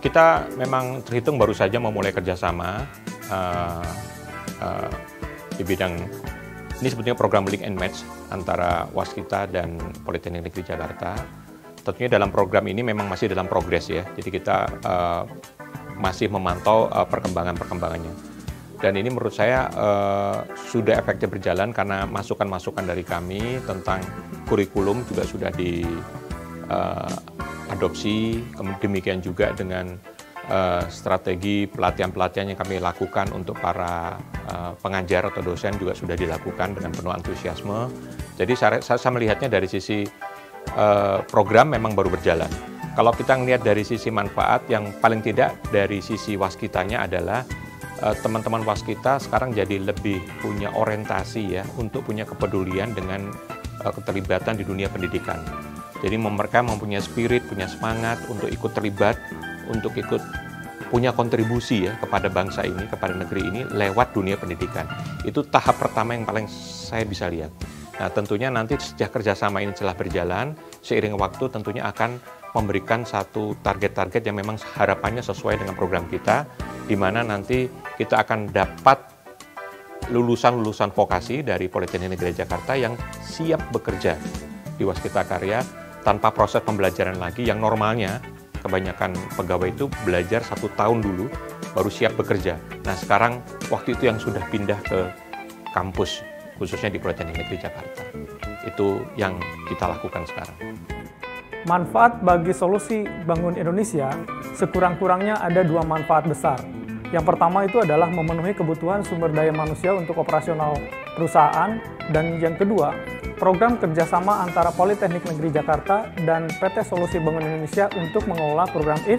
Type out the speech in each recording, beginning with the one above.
Kita memang terhitung baru saja memulai kerjasama uh, uh, di bidang ini sebetulnya program link and match antara Waskita dan Politeknik Negeri Jakarta. Tentunya dalam program ini memang masih dalam progres ya, jadi kita uh, masih memantau perkembangan-perkembangannya. Dan ini menurut saya uh, sudah efektif berjalan karena masukan-masukan dari kami tentang kurikulum juga sudah di uh, adopsi, demikian juga dengan uh, strategi pelatihan-pelatihan yang kami lakukan untuk para uh, pengajar atau dosen juga sudah dilakukan dengan penuh antusiasme. Jadi saya, saya melihatnya dari sisi uh, program memang baru berjalan. Kalau kita melihat dari sisi manfaat, yang paling tidak dari sisi waskitanya adalah teman-teman uh, waskita sekarang jadi lebih punya orientasi ya untuk punya kepedulian dengan uh, keterlibatan di dunia pendidikan. Jadi mereka mempunyai spirit, punya semangat untuk ikut terlibat, untuk ikut punya kontribusi ya kepada bangsa ini, kepada negeri ini lewat dunia pendidikan. Itu tahap pertama yang paling saya bisa lihat. Nah tentunya nanti sejak kerjasama ini telah berjalan, seiring waktu tentunya akan memberikan satu target-target yang memang harapannya sesuai dengan program kita, di mana nanti kita akan dapat lulusan-lulusan vokasi dari Politeknik Negeri Jakarta yang siap bekerja di Waskita Karya tanpa proses pembelajaran lagi yang normalnya kebanyakan pegawai itu belajar satu tahun dulu baru siap bekerja. Nah sekarang waktu itu yang sudah pindah ke kampus khususnya di Politeknik Negeri Jakarta. Itu yang kita lakukan sekarang. Manfaat bagi solusi Bangun Indonesia sekurang-kurangnya ada dua manfaat besar. Yang pertama itu adalah memenuhi kebutuhan sumber daya manusia untuk operasional perusahaan, dan yang kedua, program kerjasama antara Politeknik Negeri Jakarta dan PT Solusi Bangun Indonesia untuk mengelola program IF,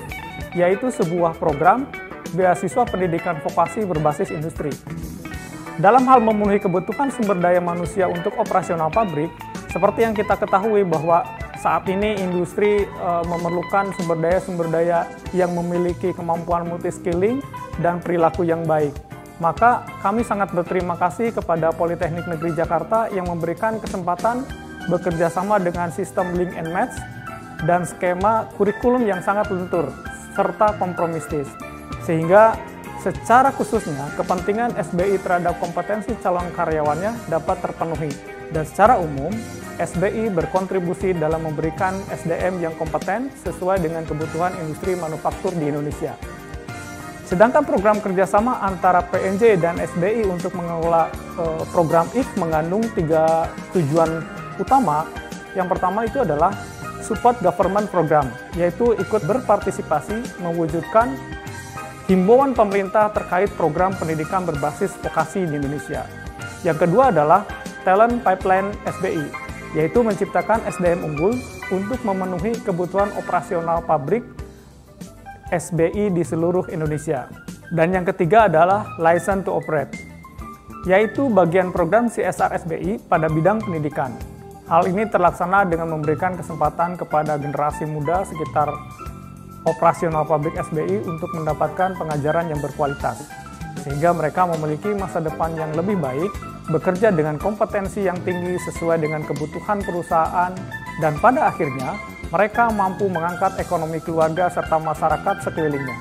yaitu sebuah program beasiswa pendidikan vokasi berbasis industri. Dalam hal memenuhi kebutuhan sumber daya manusia untuk operasional pabrik, seperti yang kita ketahui bahwa saat ini industri e, memerlukan sumber daya-sumber daya yang memiliki kemampuan multi-skilling dan perilaku yang baik. Maka kami sangat berterima kasih kepada Politeknik Negeri Jakarta yang memberikan kesempatan bekerja sama dengan sistem link and match dan skema kurikulum yang sangat lentur serta kompromistis. Sehingga secara khususnya kepentingan SBI terhadap kompetensi calon karyawannya dapat terpenuhi. Dan secara umum, SBI berkontribusi dalam memberikan SDM yang kompeten sesuai dengan kebutuhan industri manufaktur di Indonesia. Sedangkan program kerjasama antara PNJ dan SBI untuk mengelola uh, program IF mengandung tiga tujuan utama. Yang pertama itu adalah support government program, yaitu ikut berpartisipasi mewujudkan himbauan pemerintah terkait program pendidikan berbasis vokasi di Indonesia. Yang kedua adalah talent pipeline SBI, yaitu menciptakan SDM unggul untuk memenuhi kebutuhan operasional pabrik SBI di seluruh Indonesia. Dan yang ketiga adalah License to Operate, yaitu bagian program CSR SBI pada bidang pendidikan. Hal ini terlaksana dengan memberikan kesempatan kepada generasi muda sekitar operasional pabrik SBI untuk mendapatkan pengajaran yang berkualitas, sehingga mereka memiliki masa depan yang lebih baik, bekerja dengan kompetensi yang tinggi sesuai dengan kebutuhan perusahaan, dan pada akhirnya mereka mampu mengangkat ekonomi keluarga serta masyarakat sekelilingnya.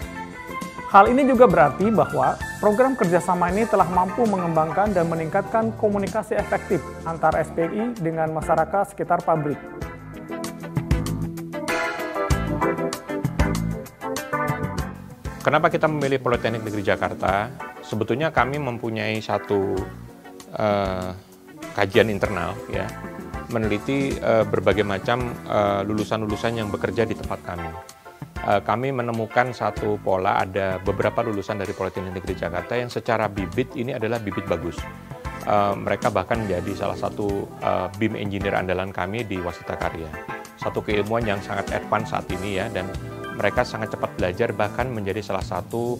Hal ini juga berarti bahwa program kerjasama ini telah mampu mengembangkan dan meningkatkan komunikasi efektif antara SPI dengan masyarakat sekitar pabrik. Kenapa kita memilih Politeknik Negeri Jakarta? Sebetulnya kami mempunyai satu uh, kajian internal ya meneliti uh, berbagai macam eh, lulusan-lulusan uh, yang bekerja di tempat kami. Uh, kami menemukan satu pola ada beberapa lulusan dari Politeknik Negeri Jakarta yang secara bibit ini adalah bibit bagus. Uh, mereka bahkan menjadi salah satu uh, BIM engineer andalan kami di Wasita Karya. Satu keilmuan yang sangat advance saat ini ya dan mereka sangat cepat belajar bahkan menjadi salah satu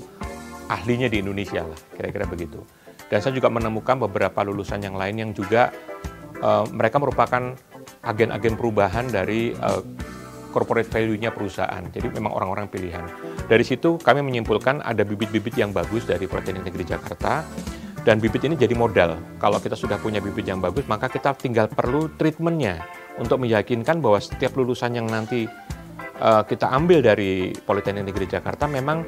ahlinya di Indonesia lah kira-kira begitu. Dan saya juga menemukan beberapa lulusan yang lain yang juga uh, mereka merupakan agen-agen perubahan dari uh, corporate value-nya perusahaan. Jadi memang orang-orang pilihan. Dari situ kami menyimpulkan ada bibit-bibit yang bagus dari Politeknik Negeri Jakarta Dan bibit ini jadi modal. Kalau kita sudah punya bibit yang bagus, maka kita tinggal perlu treatmentnya untuk meyakinkan bahwa setiap lulusan yang nanti uh, kita ambil dari Politeknik Negeri Jakarta memang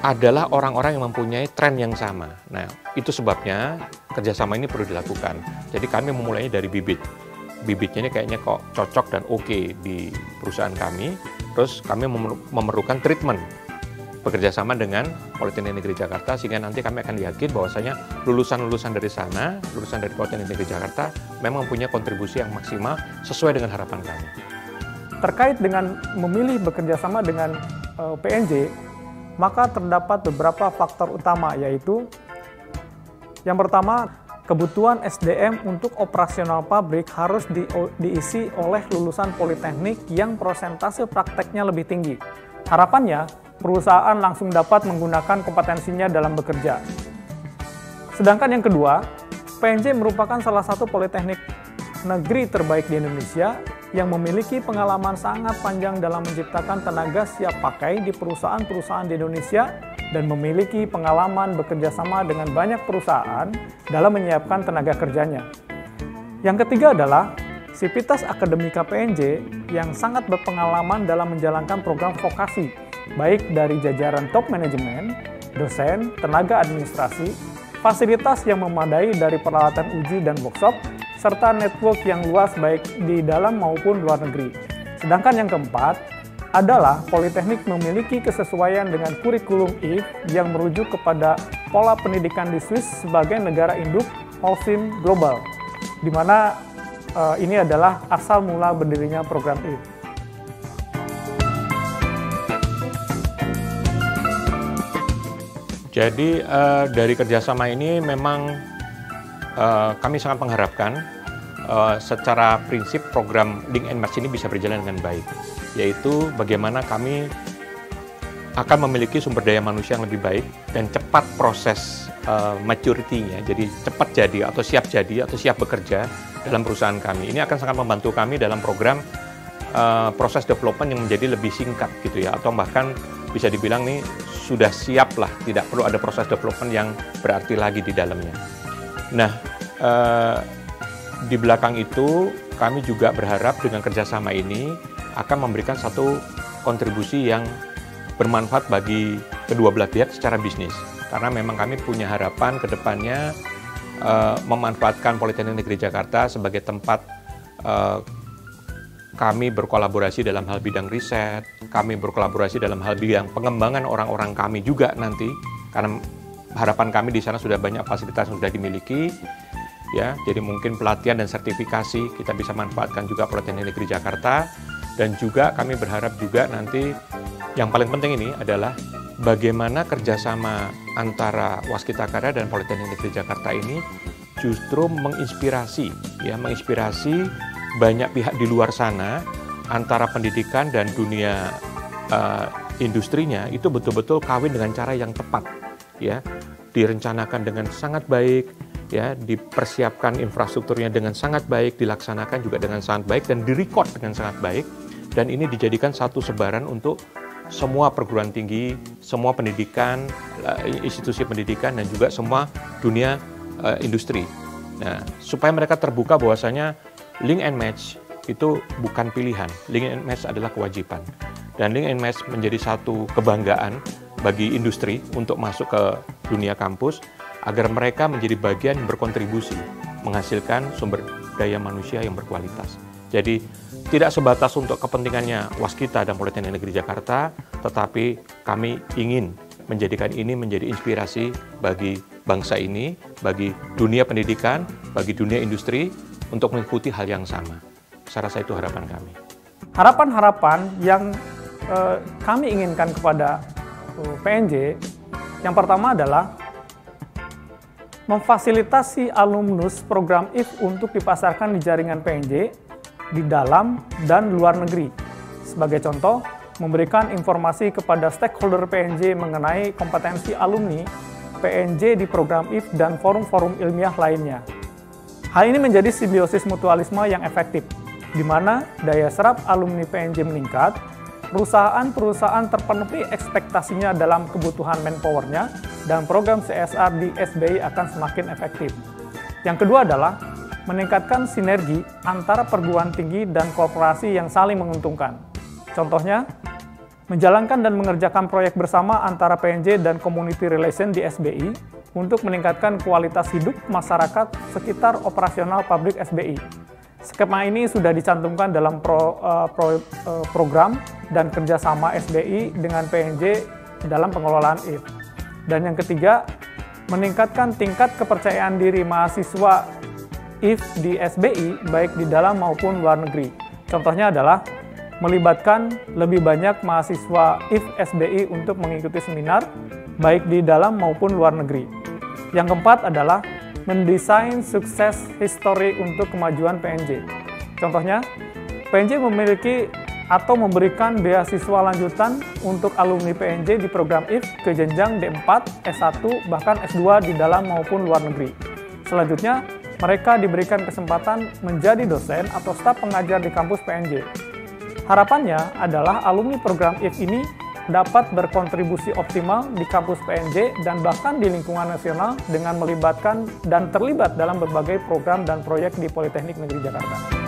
adalah orang-orang yang mempunyai tren yang sama. Nah, itu sebabnya kerjasama ini perlu dilakukan. Jadi kami memulainya dari bibit. Bibitnya ini kayaknya kok cocok dan oke okay di perusahaan kami. Terus kami memerlukan treatment bekerja sama dengan Politeknik Negeri Jakarta sehingga nanti kami akan yakin bahwasanya lulusan-lulusan dari sana, lulusan dari Politeknik Negeri Jakarta memang punya kontribusi yang maksimal sesuai dengan harapan kami. Terkait dengan memilih bekerja sama dengan eh, PNJ, maka terdapat beberapa faktor utama yaitu yang pertama kebutuhan SDM untuk operasional pabrik harus di, diisi oleh lulusan politeknik yang prosentase prakteknya lebih tinggi. Harapannya, perusahaan langsung dapat menggunakan kompetensinya dalam bekerja. Sedangkan yang kedua, PNJ merupakan salah satu politeknik negeri terbaik di Indonesia yang memiliki pengalaman sangat panjang dalam menciptakan tenaga siap pakai di perusahaan-perusahaan di Indonesia dan memiliki pengalaman bekerja sama dengan banyak perusahaan dalam menyiapkan tenaga kerjanya. Yang ketiga adalah Sivitas Akademika PNJ yang sangat berpengalaman dalam menjalankan program vokasi baik dari jajaran top manajemen, dosen, tenaga administrasi, fasilitas yang memadai dari peralatan uji dan workshop, serta network yang luas baik di dalam maupun luar negeri. Sedangkan yang keempat adalah Politeknik memiliki kesesuaian dengan kurikulum IF yang merujuk kepada pola pendidikan di Swiss sebagai negara induk Holcim Global, di mana uh, ini adalah asal mula berdirinya program IF. Jadi uh, dari kerjasama ini memang uh, kami sangat mengharapkan uh, secara prinsip program Link and Match ini bisa berjalan dengan baik, yaitu bagaimana kami akan memiliki sumber daya manusia yang lebih baik dan cepat proses uh, maturity-nya, jadi cepat jadi atau siap jadi atau siap bekerja dalam perusahaan kami. Ini akan sangat membantu kami dalam program uh, proses development yang menjadi lebih singkat gitu ya, atau bahkan bisa dibilang nih sudah siap lah, tidak perlu ada proses development yang berarti lagi di dalamnya. Nah, eh, di belakang itu kami juga berharap dengan kerjasama ini akan memberikan satu kontribusi yang bermanfaat bagi kedua belah pihak secara bisnis. Karena memang kami punya harapan ke depannya uh, memanfaatkan Politeknik Negeri Jakarta sebagai tempat uh, kami berkolaborasi dalam hal bidang riset, kami berkolaborasi dalam hal bidang pengembangan orang-orang kami juga nanti, karena harapan kami di sana sudah banyak fasilitas yang sudah dimiliki, ya, jadi mungkin pelatihan dan sertifikasi kita bisa manfaatkan juga Politeknik Negeri Jakarta, dan juga kami berharap juga nanti yang paling penting ini adalah bagaimana kerjasama antara Waskita Karya dan Politeknik Negeri Jakarta ini justru menginspirasi, ya, menginspirasi banyak pihak di luar sana antara pendidikan dan dunia uh, industrinya itu betul-betul kawin dengan cara yang tepat ya direncanakan dengan sangat baik ya dipersiapkan infrastrukturnya dengan sangat baik dilaksanakan juga dengan sangat baik dan direcord dengan sangat baik dan ini dijadikan satu sebaran untuk semua perguruan tinggi, semua pendidikan, eh, institusi pendidikan dan juga semua dunia uh, industri. Nah, supaya mereka terbuka bahwasanya link and match itu bukan pilihan, link and match adalah kewajiban. Dan link and match menjadi satu kebanggaan bagi industri untuk masuk ke dunia kampus agar mereka menjadi bagian berkontribusi menghasilkan sumber daya manusia yang berkualitas. Jadi tidak sebatas untuk kepentingannya Waskita dan Politeknik Negeri Jakarta, tetapi kami ingin menjadikan ini menjadi inspirasi bagi bangsa ini, bagi dunia pendidikan, bagi dunia industri, untuk mengikuti hal yang sama. Saya rasa itu harapan kami. Harapan-harapan yang eh, kami inginkan kepada PNJ, yang pertama adalah memfasilitasi alumnus program IF untuk dipasarkan di jaringan PNJ di dalam dan luar negeri. Sebagai contoh, memberikan informasi kepada stakeholder PNJ mengenai kompetensi alumni PNJ di program IF dan forum-forum ilmiah lainnya. Hal ini menjadi simbiosis mutualisme yang efektif, di mana daya serap alumni PNJ meningkat, perusahaan-perusahaan terpenuhi ekspektasinya dalam kebutuhan manpowernya, dan program CSR di SBI akan semakin efektif. Yang kedua adalah meningkatkan sinergi antara perguruan tinggi dan korporasi yang saling menguntungkan. Contohnya, menjalankan dan mengerjakan proyek bersama antara PNJ dan Community Relation di SBI untuk meningkatkan kualitas hidup masyarakat sekitar operasional pabrik SBI. Skema ini sudah dicantumkan dalam pro, uh, pro, uh, program dan kerjasama SBI dengan PNJ dalam pengelolaan IF. Dan yang ketiga, meningkatkan tingkat kepercayaan diri mahasiswa IF di SBI baik di dalam maupun luar negeri. Contohnya adalah melibatkan lebih banyak mahasiswa IF SBI untuk mengikuti seminar baik di dalam maupun luar negeri. Yang keempat adalah mendesain sukses histori untuk kemajuan PNJ. Contohnya, PNJ memiliki atau memberikan beasiswa lanjutan untuk alumni PNJ di program IF ke jenjang D4, S1, bahkan S2 di dalam maupun luar negeri. Selanjutnya, mereka diberikan kesempatan menjadi dosen atau staf pengajar di kampus PNJ. Harapannya adalah alumni program IF ini dapat berkontribusi optimal di kampus PNJ dan bahkan di lingkungan nasional dengan melibatkan dan terlibat dalam berbagai program dan proyek di Politeknik Negeri Jakarta.